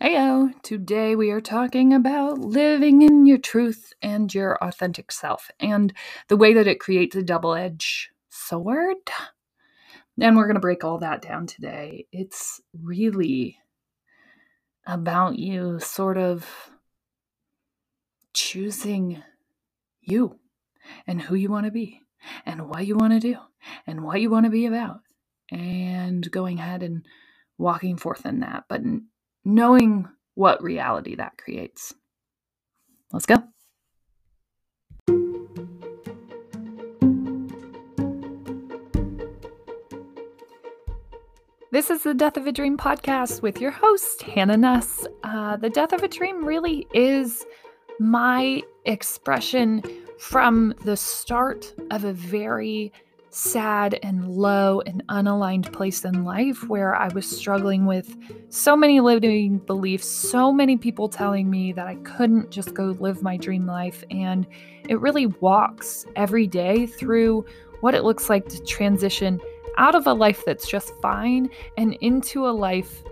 Heyo, today we are talking about living in your truth and your authentic self and the way that it creates a double edged sword. And we're going to break all that down today. It's really about you sort of choosing you and who you want to be and what you want to do and what you want to be about and going ahead and walking forth in that. But knowing what reality that creates. Let's go. This is the Death of a Dream podcast with your host, Hannah Nuss. Uh, the Death of a Dream really is my expression from the start of a very sad and low and unaligned place in life where I was struggling with so many limiting beliefs, so many people telling me that I couldn't just go live my dream life. And it really walks every day through what it looks like to transition out of a life that's just fine and into a life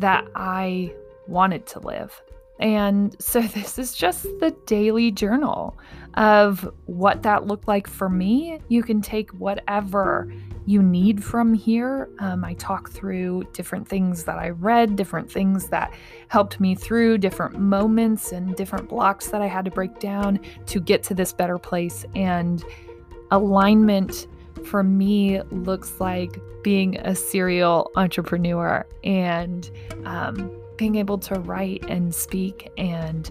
that I wanted to live. And so this is just the daily journal of what that looked like for me. You can take whatever you need from here. Um, I talk through different things that I read, different things that helped me through, different moments and different blocks that I had to break down to get to this better place. And alignment for me looks like being a serial entrepreneur and um, being able to write and speak and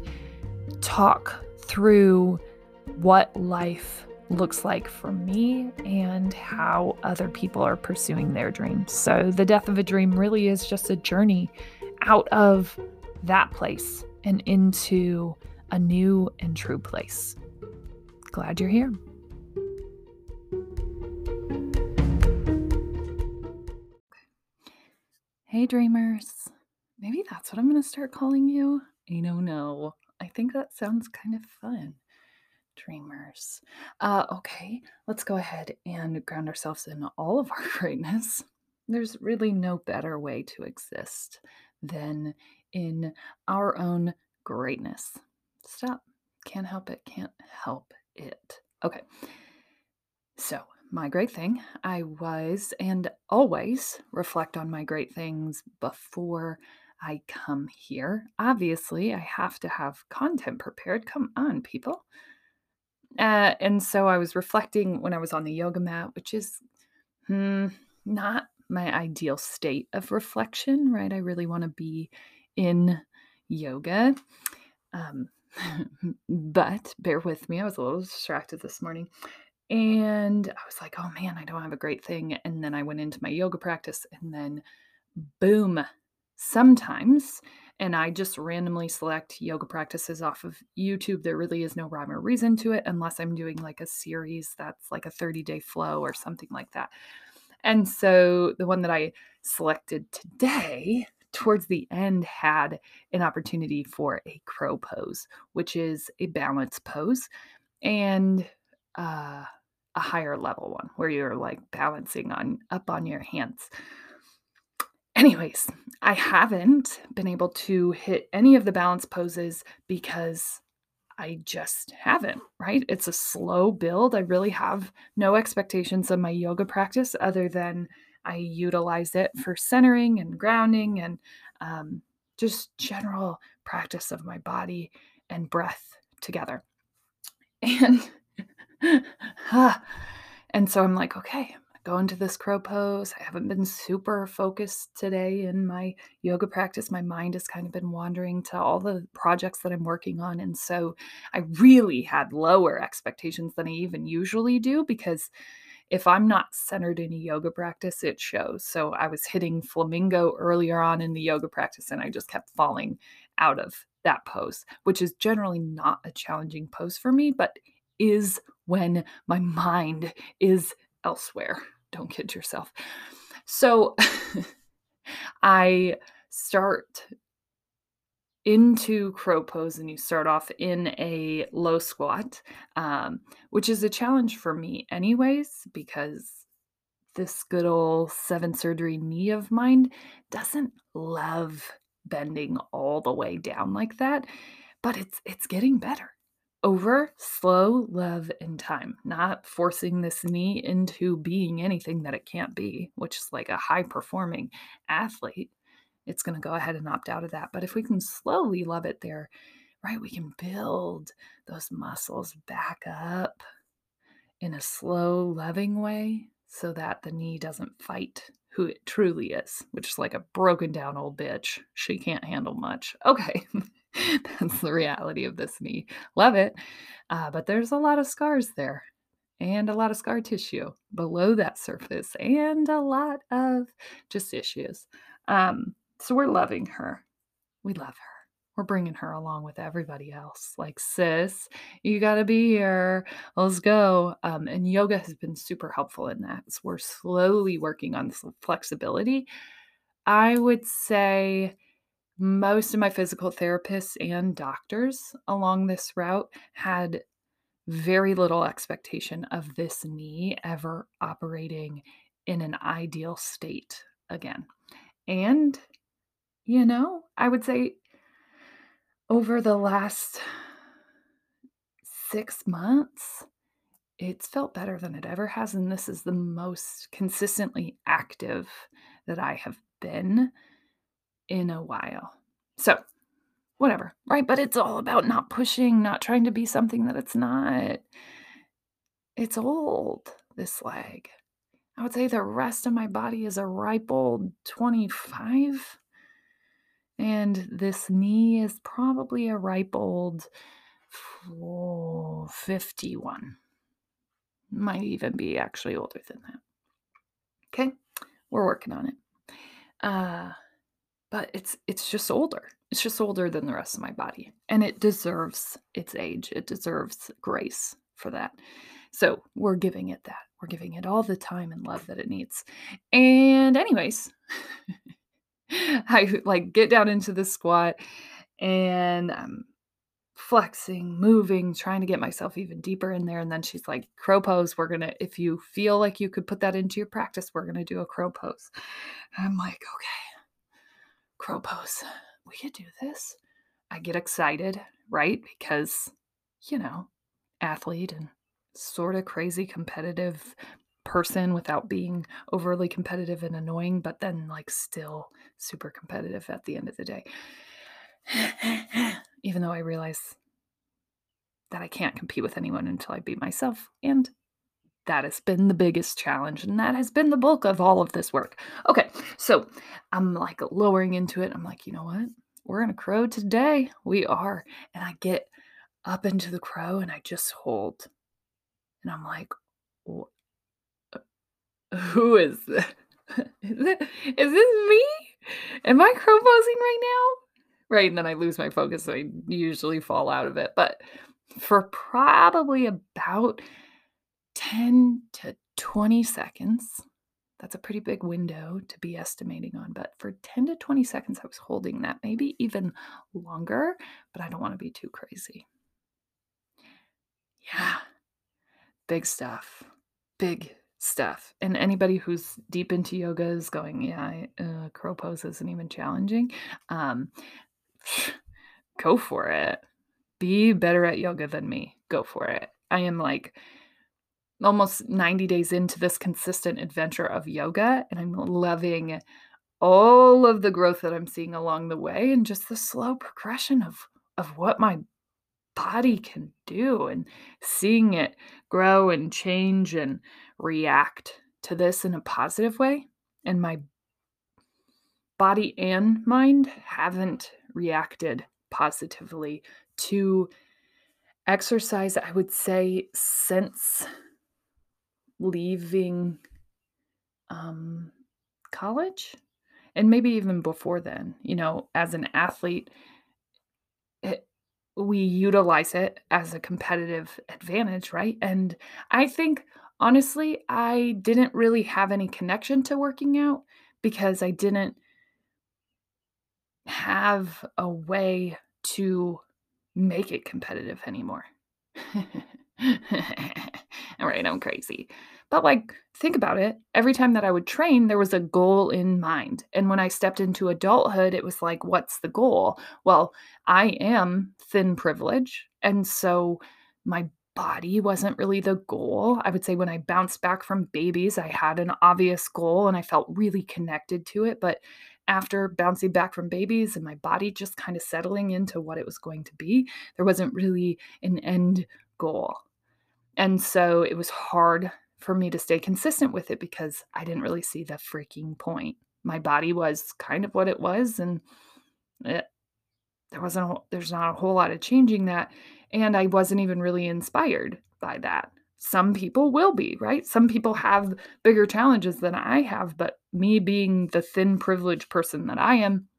talk through what life looks like for me and how other people are pursuing their dreams. So, the death of a dream really is just a journey out of that place and into a new and true place. Glad you're here. Hey, dreamers. Maybe that's what I'm going to start calling you. I don't know. I think that sounds kind of fun dreamers. Uh, okay, let's go ahead and ground ourselves in all of our greatness. There's really no better way to exist than in our own greatness. Stop. Can't help it. Can't help it. Okay. So, my great thing, I was and always reflect on my great things before I come here. Obviously, I have to have content prepared. Come on, people. Uh, and so I was reflecting when I was on the yoga mat, which is hmm, not my ideal state of reflection, right? I really want to be in yoga. Um, but bear with me, I was a little distracted this morning. And I was like, oh man, I don't have a great thing. And then I went into my yoga practice, and then boom, sometimes and I just randomly select yoga practices off of YouTube. There really is no rhyme or reason to it unless I'm doing like a series that's like a 30 day flow or something like that. And so the one that I selected today towards the end had an opportunity for a crow pose, which is a balance pose and uh, a higher level one where you're like balancing on up on your hands. Anyways, I haven't been able to hit any of the balance poses because I just haven't, right? It's a slow build. I really have no expectations of my yoga practice other than I utilize it for centering and grounding and um, just general practice of my body and breath together. And, and so I'm like, okay, go into this crow pose. I haven't been super focused today in my yoga practice. My mind has kind of been wandering to all the projects that I'm working on. And so I really had lower expectations than I even usually do because if I'm not centered in a yoga practice, it shows. So I was hitting flamingo earlier on in the yoga practice and I just kept falling out of that pose, which is generally not a challenging pose for me, but is when my mind is elsewhere. Don't kid yourself. So I start into crow pose and you start off in a low squat, um, which is a challenge for me, anyways, because this good old seven surgery knee of mine doesn't love bending all the way down like that, but it's it's getting better. Over slow love and time, not forcing this knee into being anything that it can't be, which is like a high performing athlete. It's going to go ahead and opt out of that. But if we can slowly love it there, right, we can build those muscles back up in a slow, loving way so that the knee doesn't fight who it truly is, which is like a broken down old bitch. She can't handle much. Okay. That's the reality of this knee. Love it. Uh, but there's a lot of scars there and a lot of scar tissue below that surface and a lot of just issues. Um, so we're loving her. We love her. We're bringing her along with everybody else. Like, sis, you got to be here. Let's go. Um, and yoga has been super helpful in that. So we're slowly working on this flexibility. I would say most of my physical therapists and doctors along this route had very little expectation of this knee ever operating in an ideal state again. And, you know, I would say over the last six months, it's felt better than it ever has. And this is the most consistently active that I have been in a while. So, whatever, right? But it's all about not pushing, not trying to be something that it's not. It's old, this leg. I would say the rest of my body is a ripe old 25. And this knee is probably a ripe old oh, 51. Might even be actually older than that. Okay, we're working on it. Uh, but it's it's just older. It's just older than the rest of my body, and it deserves its age. It deserves grace for that. So we're giving it that. We're giving it all the time and love that it needs. And anyways. I like get down into the squat and I'm flexing, moving, trying to get myself even deeper in there. And then she's like, crow pose. We're to, if you feel like you could put that into your practice, we're to do a crow pose. And I'm like, okay, crow pose. We could do this. I get excited, right? Because, you know, athlete and sort of crazy competitive person without being overly competitive and annoying, but then like still super competitive at the end of the day. Even though I realize that I can't compete with anyone until I beat myself. And that has been the biggest challenge. And that has been the bulk of all of this work. Okay, so I'm like lowering into it. I'm like, you know what? We're in a crow today. We are. And I get up into the crow and I just hold. And I'm like, who is this? Is, it, is this me? Am I crow posing right now? Right, and then I lose my focus, so I usually fall out of it. But for probably about 10 to 20 seconds, that's a pretty big window to be estimating on. But for 10 to 20 seconds, I was holding that, maybe even longer, but I don't want to be too crazy. Yeah, big stuff. Big stuff. And anybody who's deep into yoga is going, yeah, uh, crow pose isn't even challenging. Um, go for it. Be better at yoga than me. Go for it. I am like almost 90 days into this consistent adventure of yoga, and I'm loving all of the growth that I'm seeing along the way and just the slow progression of of what my body can do and seeing it grow and change and react to this in a positive way. And my body and mind haven't reacted positively to exercise, I would say, since leaving um, college and maybe even before then. You know, as an athlete, it, we utilize it as a competitive advantage, right? And I think honestly, I didn't really have any connection to working out because I didn't have a way to make it competitive anymore. All right, I'm crazy. But like, think about it. Every time that I would train, there was a goal in mind. And when I stepped into adulthood, it was like, what's the goal? Well, I am thin privilege. And so my body wasn't really the goal. I would say when I bounced back from babies, I had an obvious goal and I felt really connected to it. But after bouncing back from babies and my body just kind of settling into what it was going to be, there wasn't really an end goal. And so it was hard for me to stay consistent with it because I didn't really see the freaking point. My body was kind of what it was, and it, there wasn't a, there's not a whole lot of changing that, and I wasn't even really inspired by that. Some people will be, right? Some people have bigger challenges than I have, but me being the thin privileged person that I am,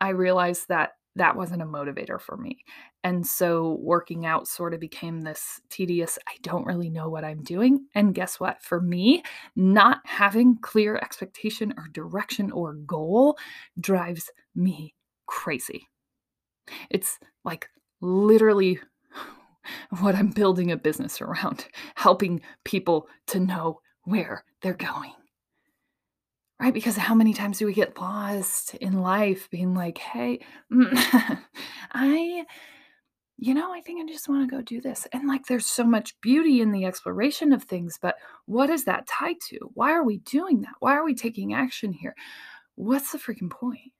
I realized that that wasn't a motivator for me. And so working out sort of became this tedious, I don't really know what I'm doing. And guess what? For me, not having clear expectation or direction or goal drives me crazy. It's like literally what I'm building a business around, helping people to know where they're going. Right? Because how many times do we get lost in life being like, hey, mm, I, you know, I think I just want to go do this. And like, there's so much beauty in the exploration of things, but what is that tied to? Why are we doing that? Why are we taking action here? What's the freaking point?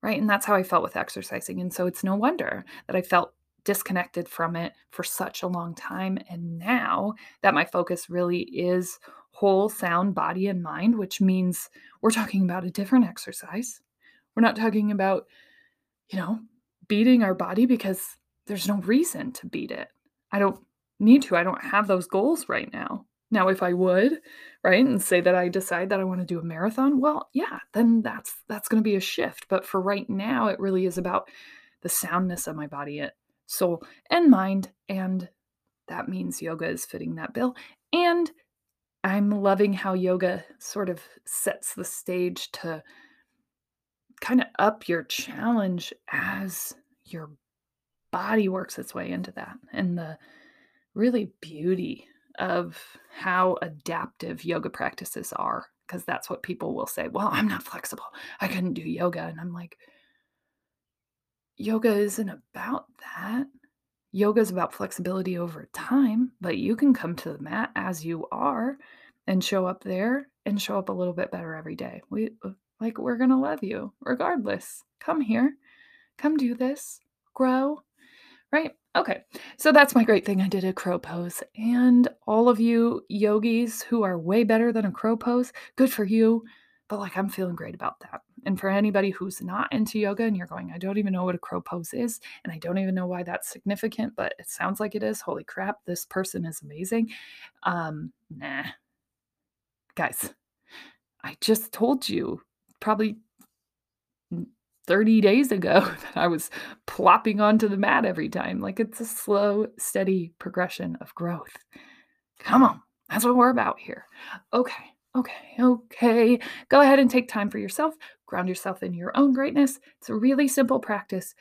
Right. And that's how I felt with exercising. And so it's no wonder that I felt disconnected from it for such a long time. And now that my focus really is whole, sound body and mind, which means we're talking about a different exercise. We're not talking about, you know, beating our body because there's no reason to beat it. I don't need to. I don't have those goals right now. Now, if I would, right, and say that I decide that I want to do a marathon, well, yeah, then that's that's going to be a shift. But for right now, it really is about the soundness of my body, uh, soul, and mind, and that means yoga is fitting that bill. And I'm loving how yoga sort of sets the stage to kind of up your challenge as your body works its way into that and the really beauty of how adaptive yoga practices are because that's what people will say well i'm not flexible. I couldn't do yoga. And i'm like yoga isn't about that Yoga is about flexibility over time, but you can come to the mat as you are and show up there and show up a little bit better every day. We uh, like we're going to love you regardless. Come here. Come do this. Grow. Right? Okay. So that's my great thing. I did a crow pose. And all of you yogis who are way better than a crow pose, good for you. But like I'm feeling great about that. And for anybody who's not into yoga and you're going, I don't even know what a crow pose is, and I don't even know why that's significant, but it sounds like it is. Holy crap, this person is amazing. Um, nah. Guys, I just told you probably 30 days ago that I was plopping onto the mat every time. Like it's a slow, steady progression of growth. Come on, that's what we're about here. Okay. Okay, okay. Go ahead and take time for yourself. Ground yourself in your own greatness. It's a really simple practice,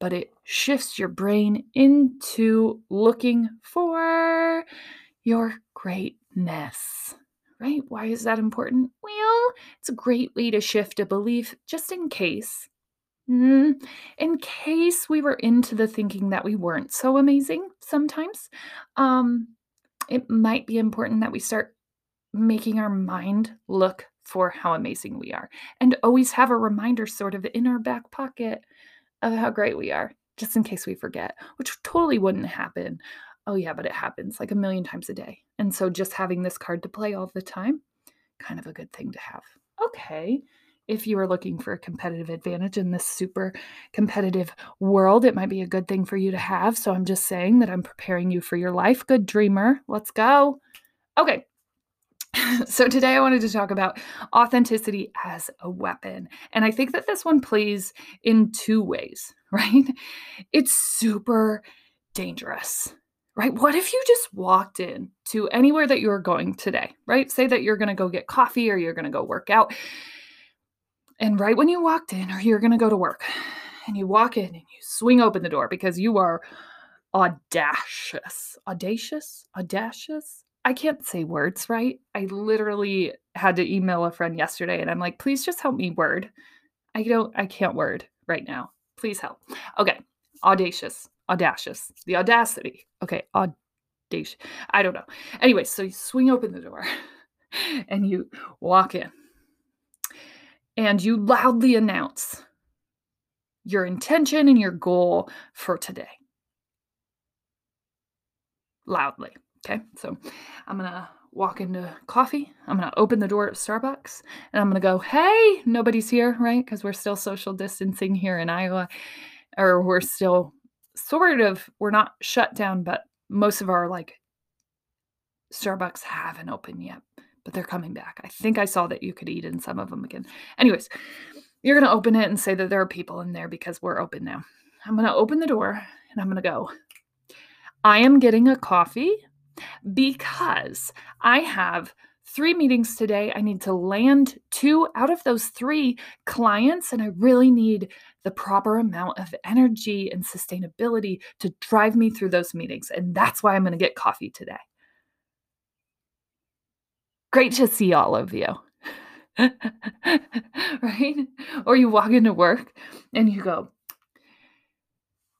but it shifts your brain into looking for your greatness. Right? Why is that important? Well, it's a great way to shift a belief just in case. Mm, in case we were into the thinking that we weren't so amazing sometimes, um, it might be important that we start making our mind look for how amazing we are and always have a reminder sort of in our back pocket of how great we are, just in case we forget, which totally wouldn't happen. Oh, yeah, but it happens like a million times a day. And so just having this card to play all the time, kind of a good thing to have. Okay. If you are looking for a competitive advantage in this super competitive world, it might be a good thing for you to have. So I'm just saying that I'm preparing you for your life. Good dreamer. Let's go. Okay. so today I wanted to talk about authenticity as a weapon. And I think that this one plays in two ways, right? It's super dangerous. Right? What if you just walked in to anywhere that you're going today, right? Say that you're going to go get coffee or you're going to go work out. And right when you walked in, or you're going to go to work, and you walk in and you swing open the door because you are audacious. Audacious? Audacious? I can't say words right. I literally had to email a friend yesterday and I'm like, please just help me word. I don't, I can't word right now. Please help. Okay. Audacious, audacious, the audacity. Okay. Audacious. I don't know. Anyway, so you swing open the door and you walk in and you loudly announce your intention and your goal for today. Loudly. Okay. So I'm to walk into coffee. I'm to open the door at Starbucks and I'm to go, hey, nobody's here, right? Because we're still social distancing here in Iowa, or we're still sort of, we're not shut down, but most of our like Starbucks haven't opened yet, but they're coming back. I think I saw that you could eat in some of them again. Anyways, you're to open it and say that there are people in there because we're open now. I'm to open the door and I'm to go, I am getting a coffee because I have three meetings today. I need to land two out of those three clients, and I really need the proper amount of energy and sustainability to drive me through those meetings. And that's why I'm going to get coffee today. Great to see all of you. right? Or you walk into work and you go,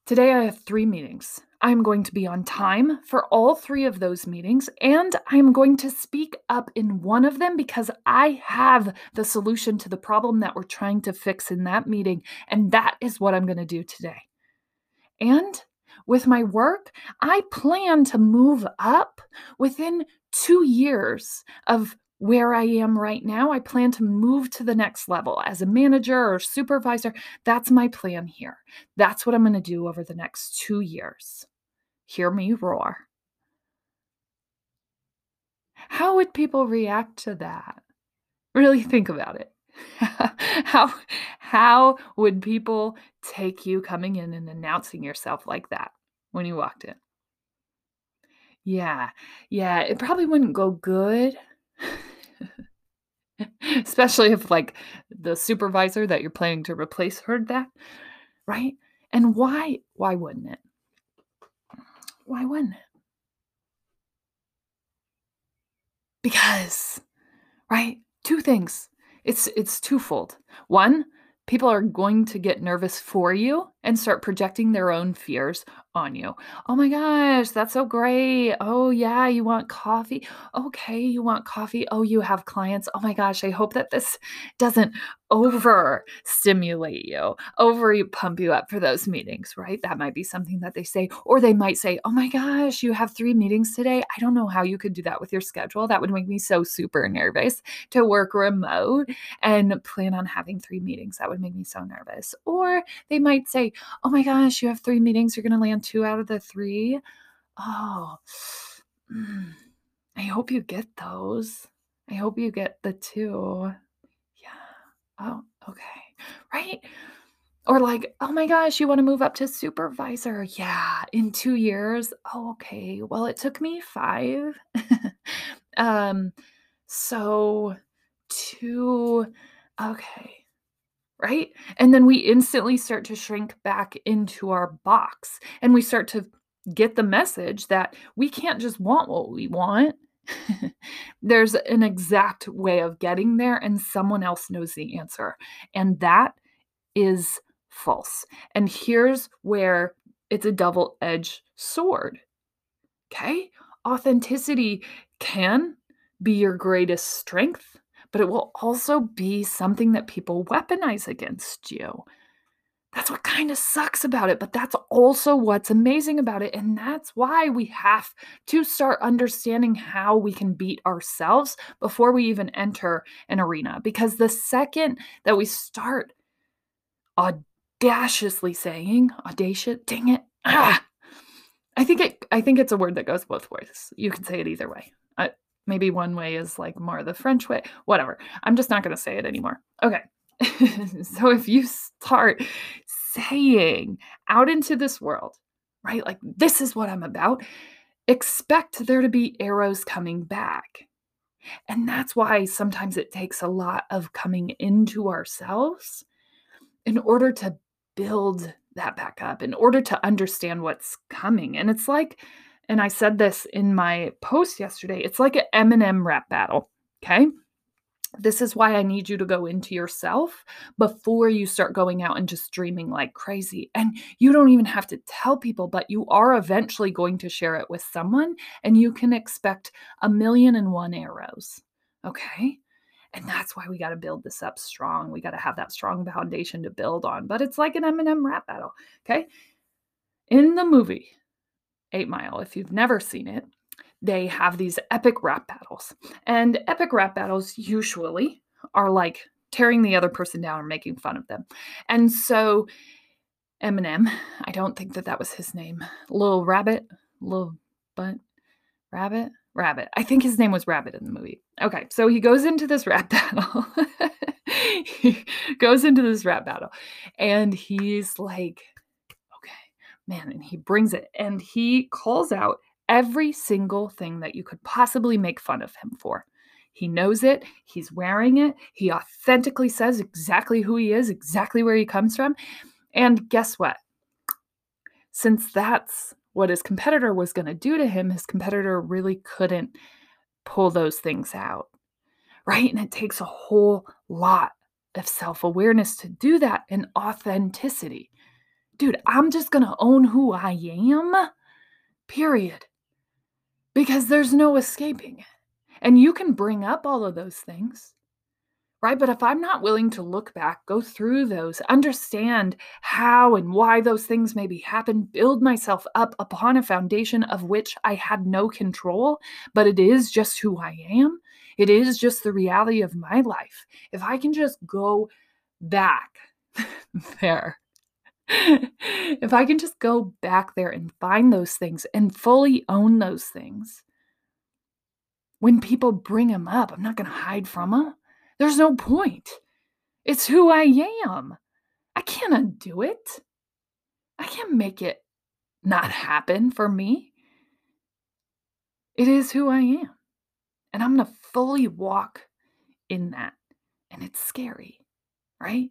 Today I have three meetings. I'm going to be on time for all three of those meetings, and I'm going to speak up in one of them because I have the solution to the problem that we're trying to fix in that meeting. And that is what I'm going to do today. And with my work, I plan to move up within two years of where I am right now. I plan to move to the next level as a manager or supervisor. That's my plan here. That's what I'm going to do over the next two years. Hear me roar. How would people react to that? Really think about it. how how would people take you coming in and announcing yourself like that when you walked in? Yeah. Yeah, it probably wouldn't go good. Especially if like the supervisor that you're planning to replace heard that, right? And why why wouldn't it? Why wouldn't? Because, right? Two things. It's it's twofold. One, people are going to get nervous for you and start projecting their own fears on you. Oh my gosh, that's so great. Oh, yeah, you want coffee? Okay, you want coffee. Oh, you have clients. Oh my gosh, I hope that this doesn't over stimulate you, over pump you up for those meetings, right? That might be something that they say. Or they might say, Oh my gosh, you have three meetings today. I don't know how you could do that with your schedule. That would make me so super nervous to work remote and plan on having three meetings. That would make me so nervous. Or they might say, Oh my gosh, you have three meetings. You're going to land two out of the three. Oh, mm, I hope you get those. I hope you get the two. Yeah. Oh, okay. Right. Or like, oh my gosh, you want to move up to supervisor? Yeah, in two years. Oh, okay. Well, it took me five. um, so two. Okay right? And then we instantly start to shrink back into our box and we start to get the message that we can't just want what we want. There's an exact way of getting there, and someone else knows the answer. And that is false. And here's where it's a double edged sword. Okay? Authenticity can be your greatest strength but it will also be something that people weaponize against you. That's what kind of sucks about it, but that's also what's amazing about it. And that's why we have to start understanding how we can beat ourselves before we even enter an arena. Because the second that we start audaciously saying, audacious, dang it, ah, I think it I think it's a word that goes both ways. You can say it either way. I, Maybe one way is like more the French way, whatever. I'm just not going to say it anymore. Okay. so if you start saying out into this world, right, like this is what I'm about, expect there to be arrows coming back. And that's why sometimes it takes a lot of coming into ourselves in order to build that back up, in order to understand what's coming. And it's like and I said this in my post yesterday, it's like an Eminem rap battle. Okay. This is why I need you to go into yourself before you start going out and just dreaming like crazy. And you don't even have to tell people, but you are eventually going to share it with someone, and you can expect a million and one arrows. Okay. And that's why we got to build this up strong. We got to have that strong foundation to build on. But it's like an Eminem rap battle. Okay. In the movie, Eight Mile, if you've never seen it, they have these epic rap battles. And epic rap battles usually are like tearing the other person down or making fun of them. And so Eminem, I don't think that that was his name. Little Rabbit, Little Butt Rabbit, Rabbit. I think his name was Rabbit in the movie. Okay, so he goes into this rap battle. he goes into this rap battle and he's like, man, and he brings it and he calls out every single thing that you could possibly make fun of him for. He knows it, he's wearing it, he authentically says exactly who he is, exactly where he comes from. And guess what? Since that's what his competitor was going to do to him, his competitor really couldn't pull those things out. Right? And it takes a whole lot of self awareness to do that and authenticity. Dude, I'm just going to own who I am, period because there's no escaping it. And you can bring up all of those things, right? But if I'm not willing to look back, go through those, understand how and why those things maybe happen, build myself up upon a foundation of which I had no control, but it is just who I am, it is just the reality of my life. If I can just go back there if I can just go back there and find those things and fully own those things, when people bring them up, I'm not going to hide from them. There's no point. It's who I am. I can't undo it. I can't make it not happen for me. It is who I am. And I'm going to fully walk in that. And it's scary, right?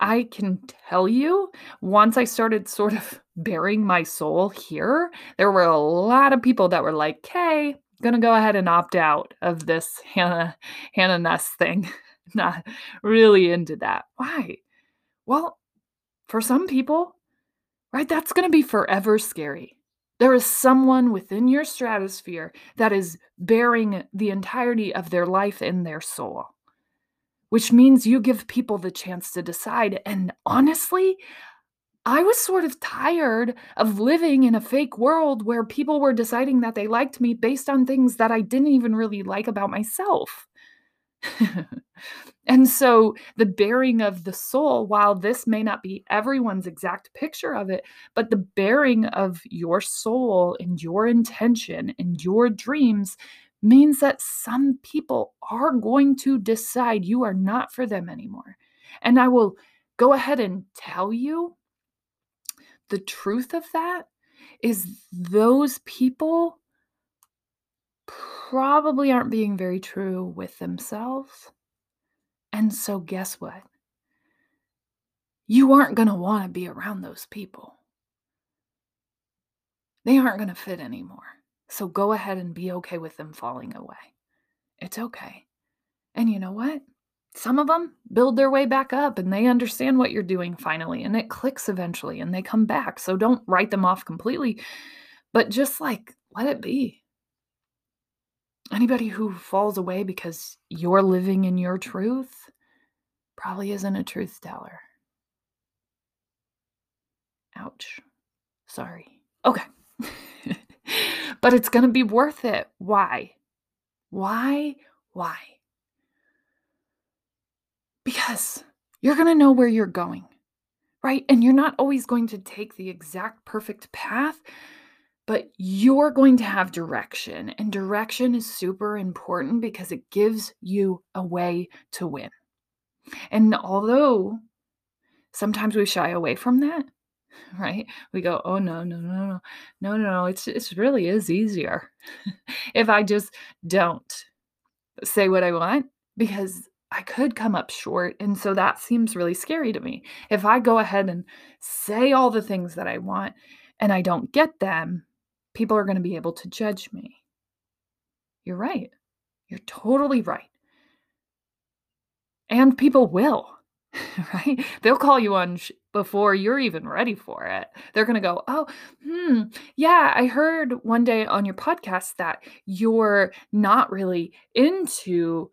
I can tell you, once I started sort of bearing my soul here, there were a lot of people that were like, "Okay, gonna go ahead and opt out of this Hannah Hannah Nuss thing." Not really into that. Why? Well, for some people, right, that's gonna be forever scary. There is someone within your stratosphere that is bearing the entirety of their life in their soul which means you give people the chance to decide. And honestly, I was sort of tired of living in a fake world where people were deciding that they liked me based on things that I didn't even really like about myself. and so the bearing of the soul, while this may not be everyone's exact picture of it, but the bearing of your soul and your intention and your dreams means that some people are going to decide you are not for them anymore. And I will go ahead and tell you the truth of that is those people probably aren't being very true with themselves. And so, guess what? You aren't going to want to be around those people. They aren't going to fit anymore. So go ahead and be okay with them falling away. It's okay. And you know what? Some of them build their way back up and they understand what you're doing finally and it clicks eventually and they come back. So don't write them off completely, but just like let it be. Anybody who falls away because you're living in your truth probably isn't a truth teller. Ouch. Sorry. Okay. but it's going to be worth it. Why? Why? Why? Because you're going to know where you're going, right? And you're not always going to take the exact perfect path, but you're going to have direction. And direction is super important because it gives you a way to win. And although sometimes we shy away from that, right? We go, oh no, no, no, no, no, no, no. It's it really is easier if I just don't say what I want because I could come up short. And so that seems really scary to me. If I go ahead and say all the things that I want and I don't get them, people are going to be able to judge me. You're right. You're totally right. And people will, right? They'll call you on before you're even ready for it. They're going to go, Oh, hmm, yeah, I heard one day on your podcast that you're not really into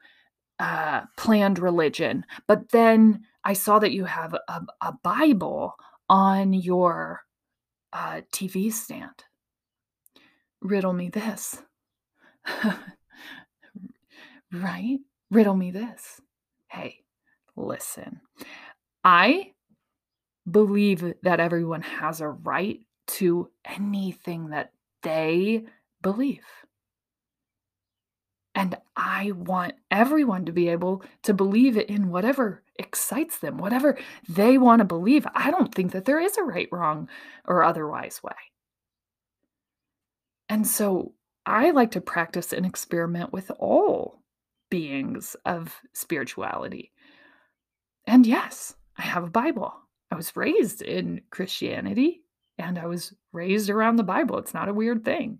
uh, planned religion, but then I saw that you have a, a Bible on your uh, TV stand. Riddle me this. right? Riddle me this. Hey, listen. I believe that everyone has a right to anything that they believe. And I want everyone to be able to believe in whatever excites them, whatever they want to believe. I don't think that there is a right, wrong, or otherwise way. And so I like to practice and experiment with all beings of spirituality. And yes, I have a Bible. I was raised in Christianity and I was raised around the Bible. It's not a weird thing.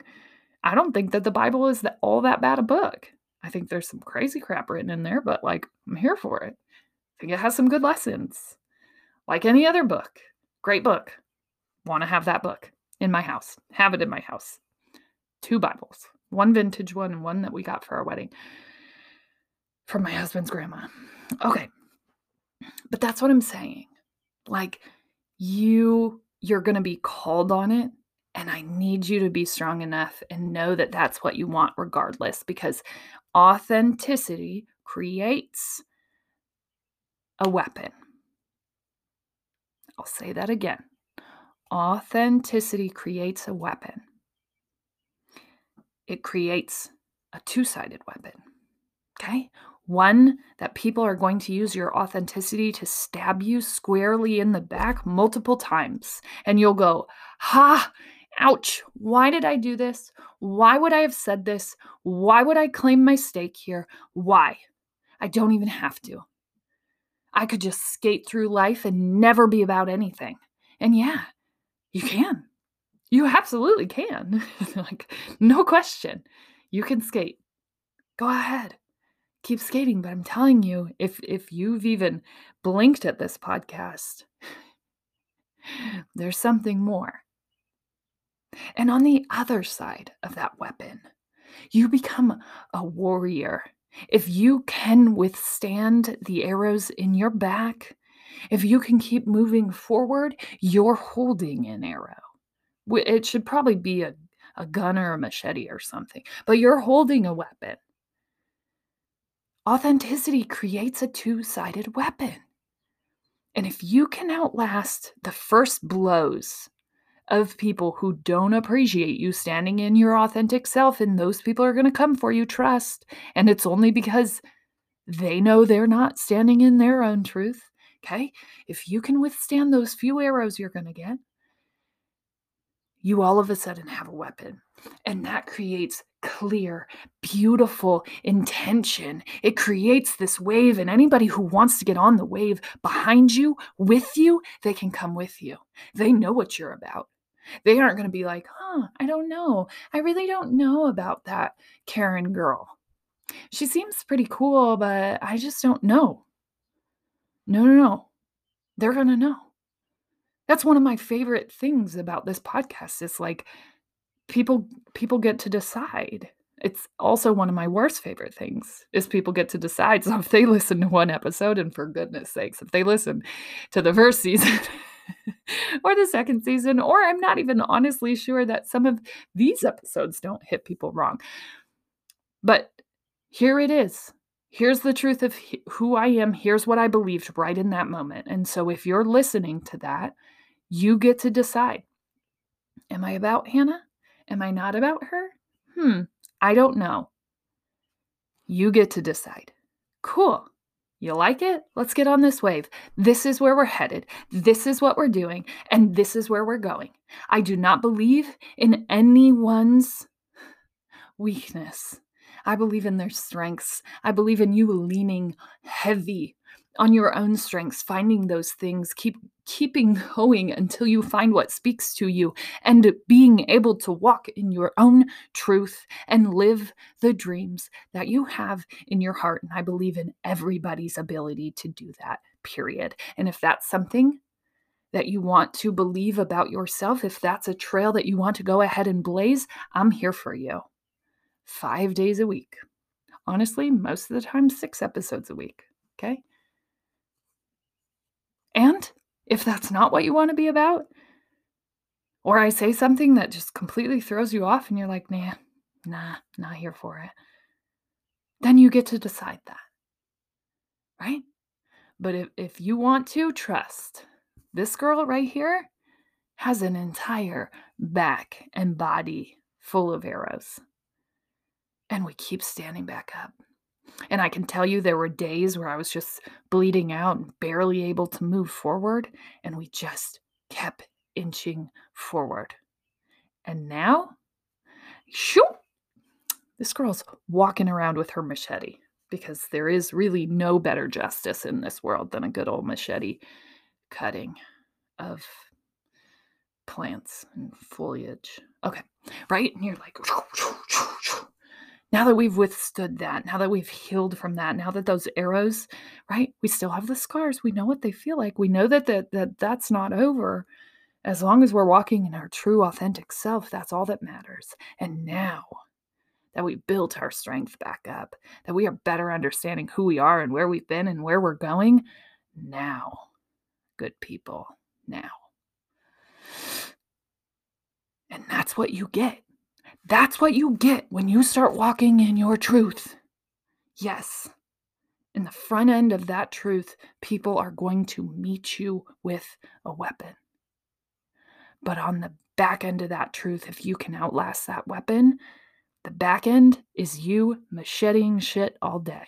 I don't think that the Bible is all that bad a book. I think there's some crazy crap written in there, but like, I'm here for it. I think it has some good lessons. Like any other book. Great book. Want to have that book in my house. Have it in my house. Two Bibles. One vintage one and one that we got for our wedding from my husband's grandma. Okay. But that's what I'm saying. Like you you're going to be called on it and I need you to be strong enough and know that that's what you want regardless because authenticity creates a weapon. I'll say that again. Authenticity creates a weapon. It creates a two sided weapon. Okay? One that people are going to use your authenticity to stab you squarely in the back multiple times. And you'll go, Ha, ouch, why did I do this? Why would I have said this? Why would I claim my stake here? Why? I don't even have to. I could just skate through life and never be about anything. And yeah, you can. You absolutely can. like, no question. You can skate. Go ahead. Keep skating, but I'm telling you, if if you've even blinked at this podcast, there's something more. And on the other side of that weapon, you become a warrior. If you can withstand the arrows in your back, if you can keep moving forward, you're holding an arrow. It should probably be a, a gun or a machete or something, but you're holding a weapon. Authenticity creates a two sided weapon. And if you can outlast the first blows of people who don't appreciate you standing in your authentic self, and those people are going to come for you, trust. And it's only because they know they're not standing in their own truth. Okay. If you can withstand those few arrows you're going to get, you all of a sudden have a weapon. And that creates clear, beautiful intention. It creates this wave, and anybody who wants to get on the wave behind you, with you, they can come with you. They know what you're about. They aren't going to be like, huh, I don't know. I really don't know about that Karen girl. She seems pretty cool, but I just don't know. No, no, no. They're going to know. That's one of my favorite things about this podcast. It's like people people get to decide. It's also one of my worst favorite things is people get to decide. So if they listen to one episode, and for goodness sakes, if they listen to the first season or the second season, or I'm not even honestly sure that some of these episodes don't hit people wrong. But here it is. Here's the truth of who I am. Here's what I believed right in that moment. And so if you're listening to that, you get to decide Am I about Hannah? Am I not about her? Hmm, I don't know. You get to decide. Cool. You like it? Let's get on this wave. This is where we're headed. This is what we're doing. And this is where we're going. I do not believe in anyone's weakness. I believe in their strengths. I believe in you leaning heavy on your own strengths, finding those things, keep keeping going until you find what speaks to you and being able to walk in your own truth and live the dreams that you have in your heart. And I believe in everybody's ability to do that, period. And if that's something that you want to believe about yourself, if that's a trail that you want to go ahead and blaze, I'm here for you. Five days a week. Honestly, most of the time, six episodes a week. Okay. And if that's not what you want to be about, or I say something that just completely throws you off and you're like, nah, nah, not here for it, then you get to decide that. Right? But if, if you want to, trust this girl right here has an entire back and body full of arrows. And we keep standing back up. And I can tell you there were days where I was just bleeding out and barely able to move forward, and we just kept inching forward. And now, shoot, this girl's walking around with her machete because there is really no better justice in this world than a good old machete cutting of plants and foliage. Okay, right? And you're like, now that we've withstood that, now that we've healed from that, now that those arrows, right? We still have the scars. We know what they feel like. We know that that, that that's not over. As long as we're walking in our true, authentic self, that's all that matters. And now that we built our strength back up, that we are better understanding who we are and where we've been and where we're going, now, good people, now. And that's what you get that's what you get when you start walking in your truth. Yes, in the front end of that truth, people are going to meet you with a weapon. But on the back end of that truth, if you can outlast that weapon, the back end is you macheting shit all day.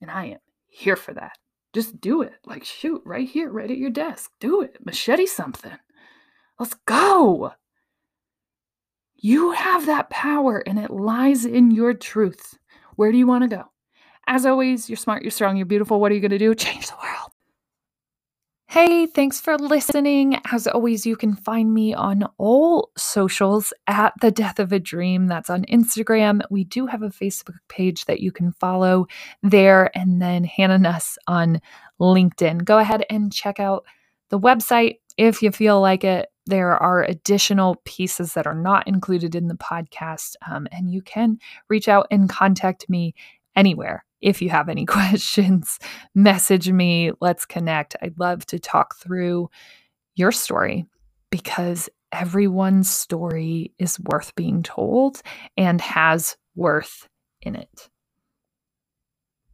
And I am here for that. Just do it. Like, shoot, right here, right at your desk. Do it. Machete something. Let's go. You have that power and it lies in your truth. Where do you want to go? As always, you're smart, you're strong, you're beautiful. What are you going to do? Change the world. Hey, thanks for listening. As always, you can find me on all socials at The Death of a Dream. That's on Instagram. We do have a Facebook page that you can follow there, and then Hannah Nuss on LinkedIn. Go ahead and check out the website if you feel like it there are additional pieces that are not included in the podcast, um, and you can reach out and contact me anywhere. If you have any questions, message me. Let's connect. I'd love to talk through your story because everyone's story is worth being told and has worth in it.